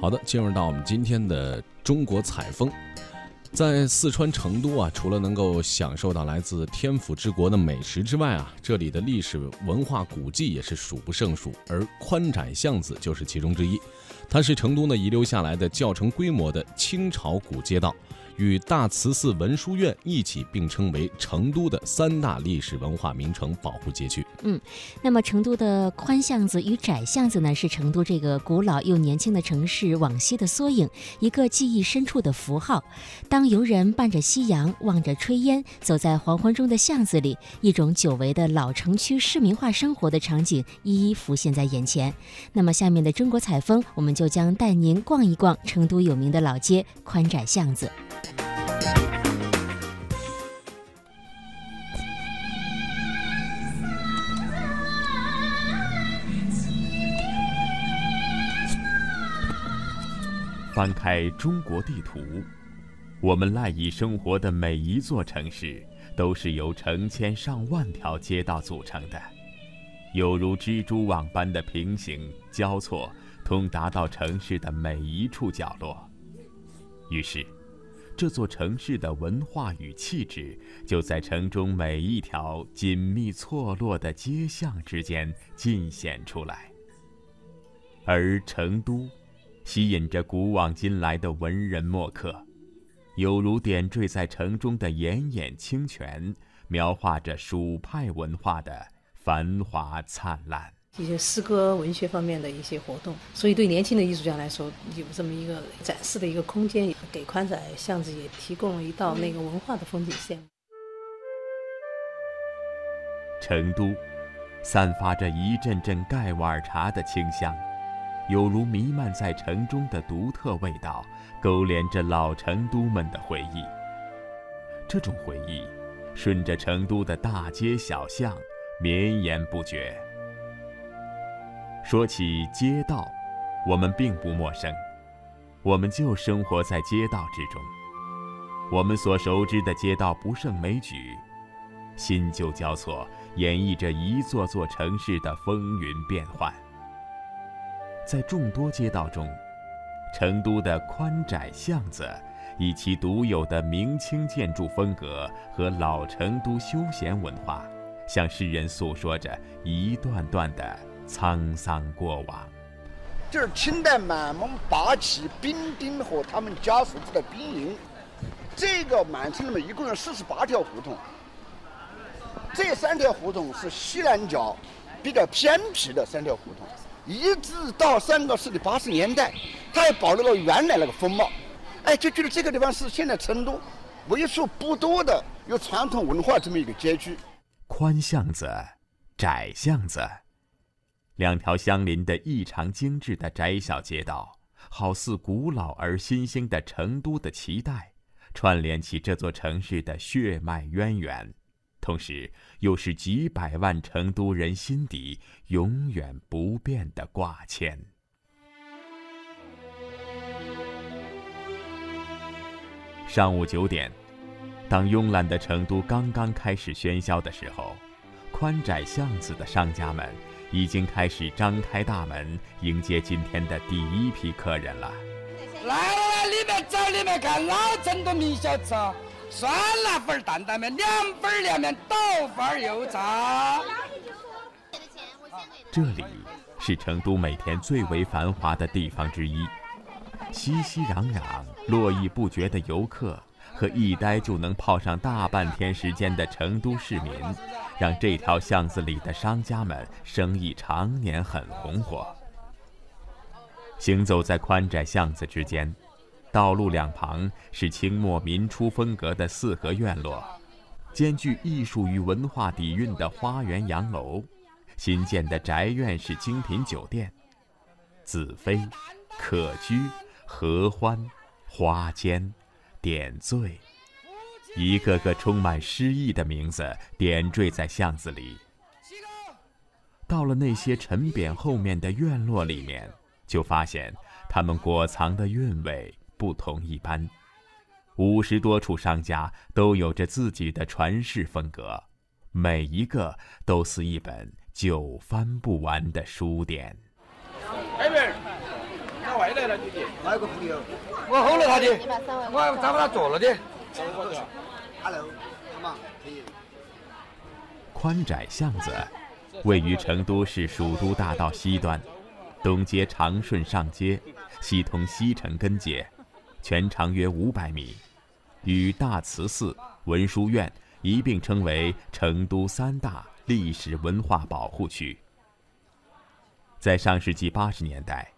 好的，进入到我们今天的中国采风。在四川成都啊，除了能够享受到来自天府之国的美食之外啊，这里的历史文化古迹也是数不胜数，而宽窄巷子就是其中之一。它是成都呢遗留下来的较成规模的清朝古街道。与大慈寺文殊院一起并称为成都的三大历史文化名城保护街区。嗯，那么成都的宽巷子与窄巷子呢，是成都这个古老又年轻的城市往昔的缩影，一个记忆深处的符号。当游人伴着夕阳，望着炊烟，走在黄昏中的巷子里，一种久违的老城区市民化生活的场景一一浮现在眼前。那么，下面的中国采风，我们就将带您逛一逛成都有名的老街宽窄巷子。翻开中国地图，我们赖以生活的每一座城市，都是由成千上万条街道组成的，犹如蜘蛛网般的平行交错，通达到城市的每一处角落。于是，这座城市的文化与气质，就在城中每一条紧密错落的街巷之间尽显出来。而成都。吸引着古往今来的文人墨客，犹如点缀在城中的炎炎清泉，描画着蜀派文化的繁华灿烂。一些诗歌、文学方面的一些活动，所以对年轻的艺术家来说，有这么一个展示的一个空间，给宽窄巷子也提供了一道那个文化的风景线。成都，散发着一阵阵盖瓦尔茶的清香。有如弥漫在城中的独特味道，勾连着老成都们的回忆。这种回忆，顺着成都的大街小巷绵延不绝。说起街道，我们并不陌生，我们就生活在街道之中。我们所熟知的街道不胜枚举，新旧交错，演绎着一座座城市的风云变幻。在众多街道中，成都的宽窄巷子，以其独有的明清建筑风格和老成都休闲文化，向世人诉说着一段段的沧桑过往。这是清代满蒙八旗兵丁和他们家属住的兵营。这个满城里面一共有四十八条胡同，这三条胡同是西南角比较偏僻的三条胡同。一直到上个世纪八十年代，它还保留了原来那个风貌，哎，就觉得这个地方是现在成都为数不多的有传统文化这么一个街区。宽巷子，窄巷子，两条相邻的异常精致的窄小街道，好似古老而新兴的成都的脐带，串联起这座城市的血脉渊源。同时，又是几百万成都人心底永远不变的挂牵。上午九点，当慵懒的成都刚刚开始喧嚣的时候，宽窄巷子的商家们已经开始张开大门，迎接今天的第一批客人了。来来来，里面找里面看老成都名小吃啊。酸辣粉担担面，凉粉凉面，豆粉油炸。这里是成都每天最为繁华的地方之一，熙熙攘攘、络绎不绝的游客和一待就能泡上大半天时间的成都市民，让这条巷子里的商家们生意常年很红火。行走在宽窄巷子之间。道路两旁是清末民初风格的四合院落，兼具艺术与文化底蕴的花园洋楼，新建的宅院式精品酒店，子非、可居、合欢、花间、点缀，一个个充满诗意的名字点缀在巷子里。到了那些陈匾后面的院落里面，就发现他们裹藏的韵味。不同一般，五十多处商家都有着自己的传世风格，每一个都似一本久翻不完的书典。海明，哪外来了弟弟？哪有个朋友我吼了他的，我了的。？Hello，好吗？可以。宽窄巷子位于成都市蜀都大道西端，东接长顺上街，西通西城根街，全长约五百米，与大慈寺、文殊院一并称为成都三大历史文化保护区。在上世纪八十年代，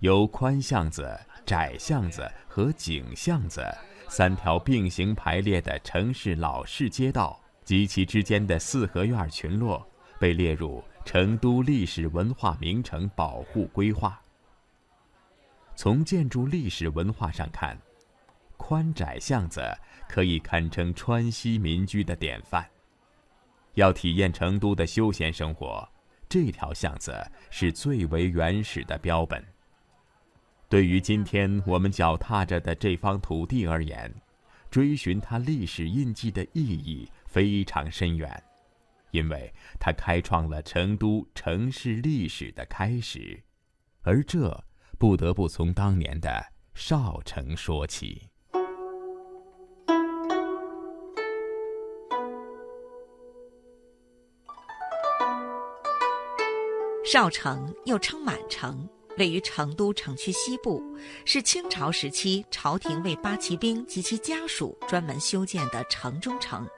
由宽巷子、窄巷子和井巷子三条并行排列的城市老式街道及其之间的四合院群落，被列入成都历史文化名城保护规划。从建筑历史文化上看，宽窄巷子可以堪称川西民居的典范。要体验成都的休闲生活，这条巷子是最为原始的标本。对于今天我们脚踏着的这方土地而言，追寻它历史印记的意义非常深远，因为它开创了成都城市历史的开始，而这不得不从当年的少城说起。少城又称满城，位于成都城区西部，是清朝时期朝廷为八旗兵及其家属专门修建的城中城。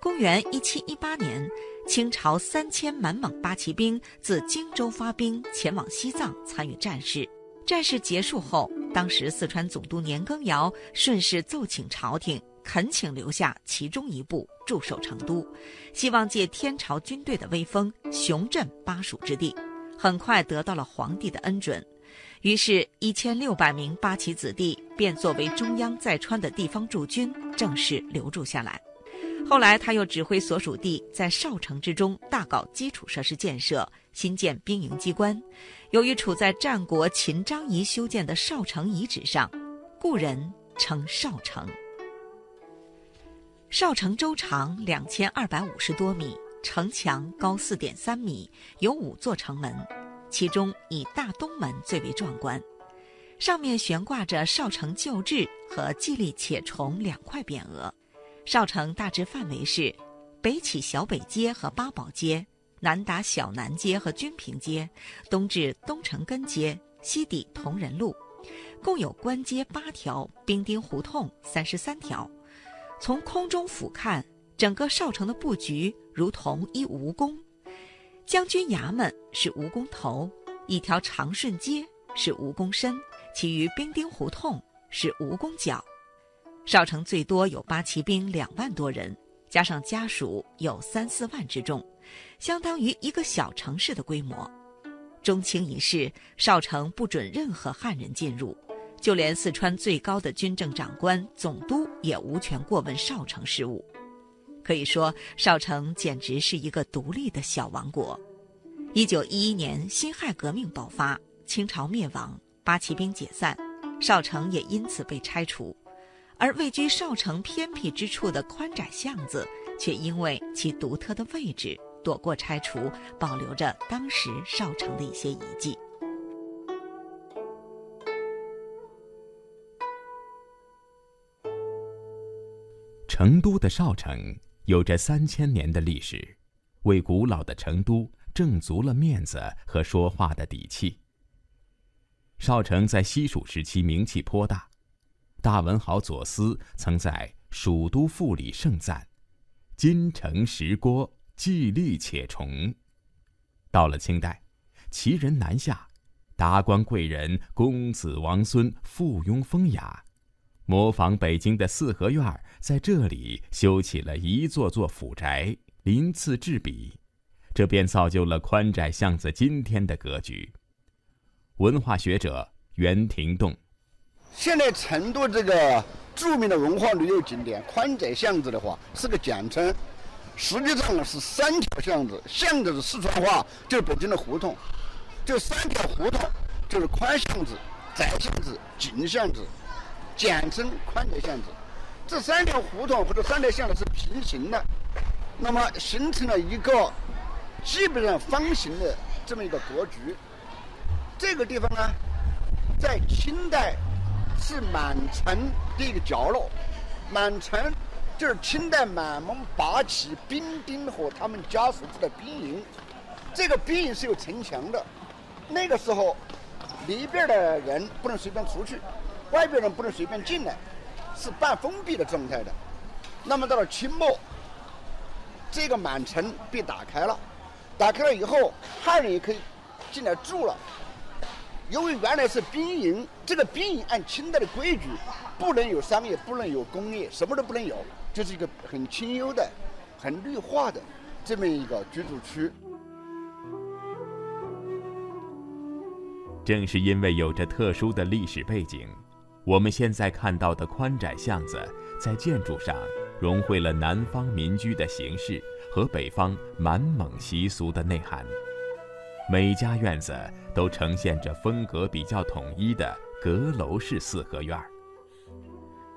公元一七一八年，清朝三千满蒙八旗兵自荆州发兵前往西藏参与战事。战事结束后，当时四川总督年羹尧顺势奏请朝廷，恳请留下其中一部驻守成都，希望借天朝军队的威风雄镇巴蜀之地。很快得到了皇帝的恩准，于是，一千六百名八旗子弟便作为中央在川的地方驻军，正式留驻下来。后来，他又指挥所属地在少城之中大搞基础设施建设，新建兵营机关。由于处在战国秦张仪修建的少城遗址上，故人称少城。少城周长两千二百五十多米。城墙高四点三米，有五座城门，其中以大东门最为壮观，上面悬挂着少城旧制和蓟立且崇两块匾额。少城大致范围是：北起小北街和八宝街，南达小南街和均平街，东至东城根街，西抵同仁路，共有关街八条，兵丁胡同三十三条。从空中俯瞰。整个少城的布局如同一蜈蚣，将军衙门是蜈蚣头，一条长顺街是蜈蚣身，其余兵丁胡同是蜈蚣脚。少城最多有八旗兵两万多人，加上家属有三四万之众，相当于一个小城市的规模。中清一世，少城不准任何汉人进入，就连四川最高的军政长官总督也无权过问少城事务。可以说，少城简直是一个独立的小王国。一九一一年，辛亥革命爆发，清朝灭亡，八旗兵解散，少城也因此被拆除。而位居少城偏僻之处的宽窄巷子，却因为其独特的位置，躲过拆除，保留着当时少城的一些遗迹。成都的少城。有着三千年的历史，为古老的成都挣足了面子和说话的底气。少城在西蜀时期名气颇大，大文豪左思曾在《蜀都赋》里盛赞：“金城石郭，既立且崇。”到了清代，奇人南下，达官贵人、公子王孙附庸风雅。模仿北京的四合院，在这里修起了一座座府宅，鳞次栉比，这便造就了宽窄巷子今天的格局。文化学者袁廷栋：现在成都这个著名的文化旅游景点宽窄巷子的话，是个简称，实际上呢是三条巷子。巷子是四川话，就是北京的胡同，这三条胡同就是宽巷子、窄巷子、井巷子。简称宽窄巷子，这三条胡同或者三条巷子是平行的，那么形成了一个基本上方形的这么一个格局。这个地方呢，在清代是满城的一个角落。满城就是清代满蒙八旗兵丁和他们家属住的兵营。这个兵营是有城墙的。那个时候，里边的人不能随便出去，外边人不能随便进来，是半封闭的状态的。那么到了清末，这个满城被打开了，打开了以后，汉人也可以进来住了。由于原来是兵营，这个兵营按清代的规矩，不能有商业，不能有工业，什么都不能有，就是一个很清幽的、很绿化的这么一个居住区。正是因为有着特殊的历史背景，我们现在看到的宽窄巷子，在建筑上融汇了南方民居的形式和北方满蒙习俗的内涵。每家院子都呈现着风格比较统一的阁楼式四合院儿。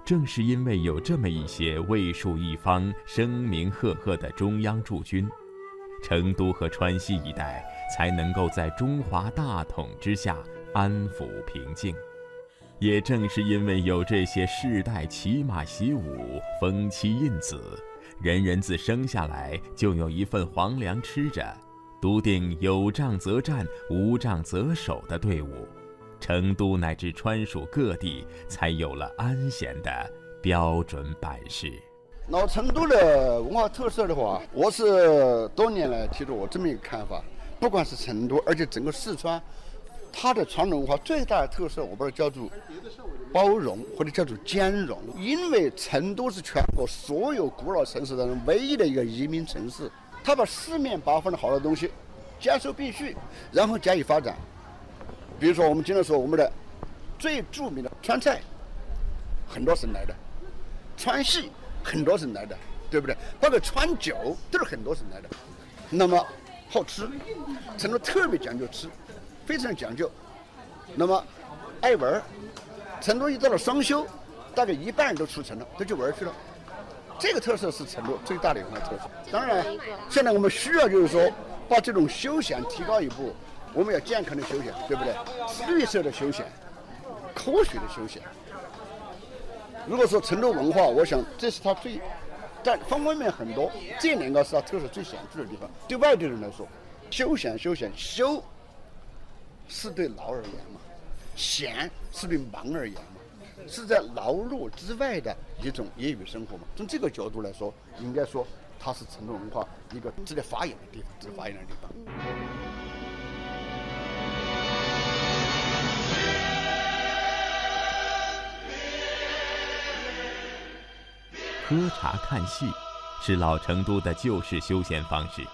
正是因为有这么一些卫戍一方、声名赫赫的中央驻军，成都和川西一带才能够在中华大统之下安抚平静。也正是因为有这些世代骑马习武、封妻印子，人人自生下来就有一份皇粮吃着。笃定有仗则战，无仗则守的队伍，成都乃至川蜀各地才有了安闲的标准版式。老成都的文化特色的话，我是多年来提出我这么一个看法：，不管是成都，而且整个四川，它的传统文化最大的特色，我把它叫做包容或者叫做兼容。因为成都是全国所有古老城市当中唯一的一个移民城市。它把四面八方的好的东西兼收并蓄，然后加以发展。比如说，我们经常说我们的最著名的川菜，很多省来的；川戏很多省来的，对不对？包括川酒都是很多省来的。那么好吃，成都特别讲究吃，非常讲究。那么爱玩，成都一到了双休，大概一半人都出城了，都去玩去了。这个特色是成都最大的一个特色。当然，现在我们需要就是说，把这种休闲提高一步。我们要健康的休闲，对不对？绿色的休闲，科学的休闲。如果说成都文化，我想这是它最，在方方面面很多，这两个是它特色最显著的地方。对外地人来说，休闲休闲休，是对劳而言嘛，闲是对忙而言嘛。是在劳碌之外的一种业余生活嘛？从这个角度来说，应该说它是成都文化一个值得发扬的地方，值得发扬的地方。喝茶看戏是老成都的旧式休闲方式，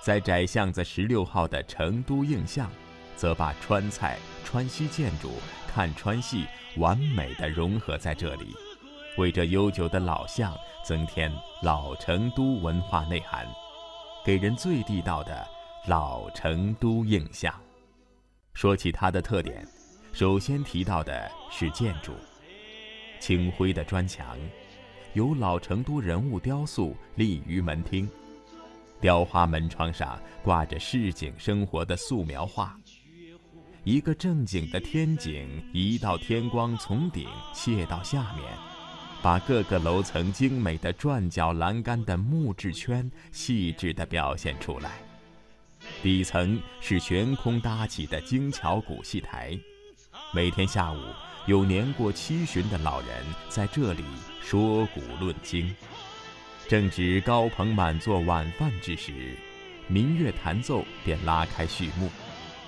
在窄巷子十六号的成都印象，则把川菜、川西建筑。看川戏完美的融合在这里，为这悠久的老巷增添老成都文化内涵，给人最地道的老成都印象。说起它的特点，首先提到的是建筑，青灰的砖墙，有老成都人物雕塑立于门厅，雕花门窗上挂着市井生活的素描画。一个正经的天井，一道天光从顶泻到下面，把各个楼层精美的转角栏杆的木质圈细致地表现出来。底层是悬空搭起的精巧古戏台，每天下午有年过七旬的老人在这里说古论今。正值高朋满座晚饭之时，民乐弹奏便拉开序幕，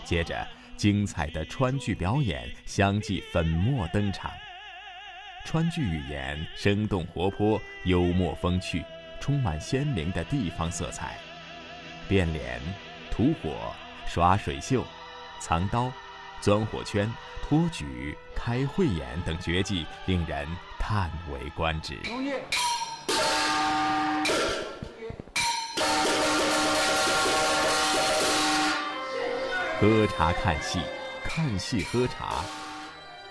接着。精彩的川剧表演相继粉墨登场。川剧语言生动活泼、幽默风趣，充满鲜明的地方色彩。变脸、吐火、耍水袖、藏刀、钻火圈、托举、开慧眼等绝技，令人叹为观止。喝茶看戏，看戏喝茶，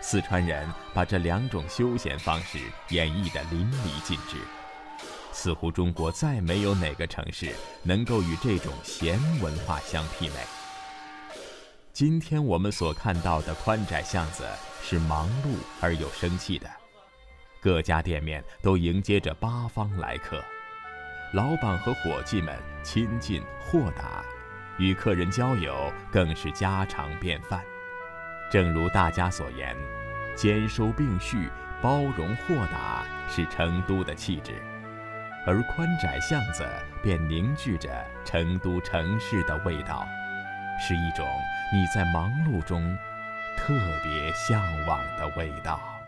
四川人把这两种休闲方式演绎得淋漓尽致，似乎中国再没有哪个城市能够与这种闲文化相媲美。今天我们所看到的宽窄巷子是忙碌而又生气的，各家店面都迎接着八方来客，老板和伙计们亲近豁达，与客人交友更是家常便饭。正如大家所言，兼收并蓄、包容豁达是成都的气质，而宽窄巷子便凝聚着成都城市的味道。是一种你在忙碌中特别向往的味道。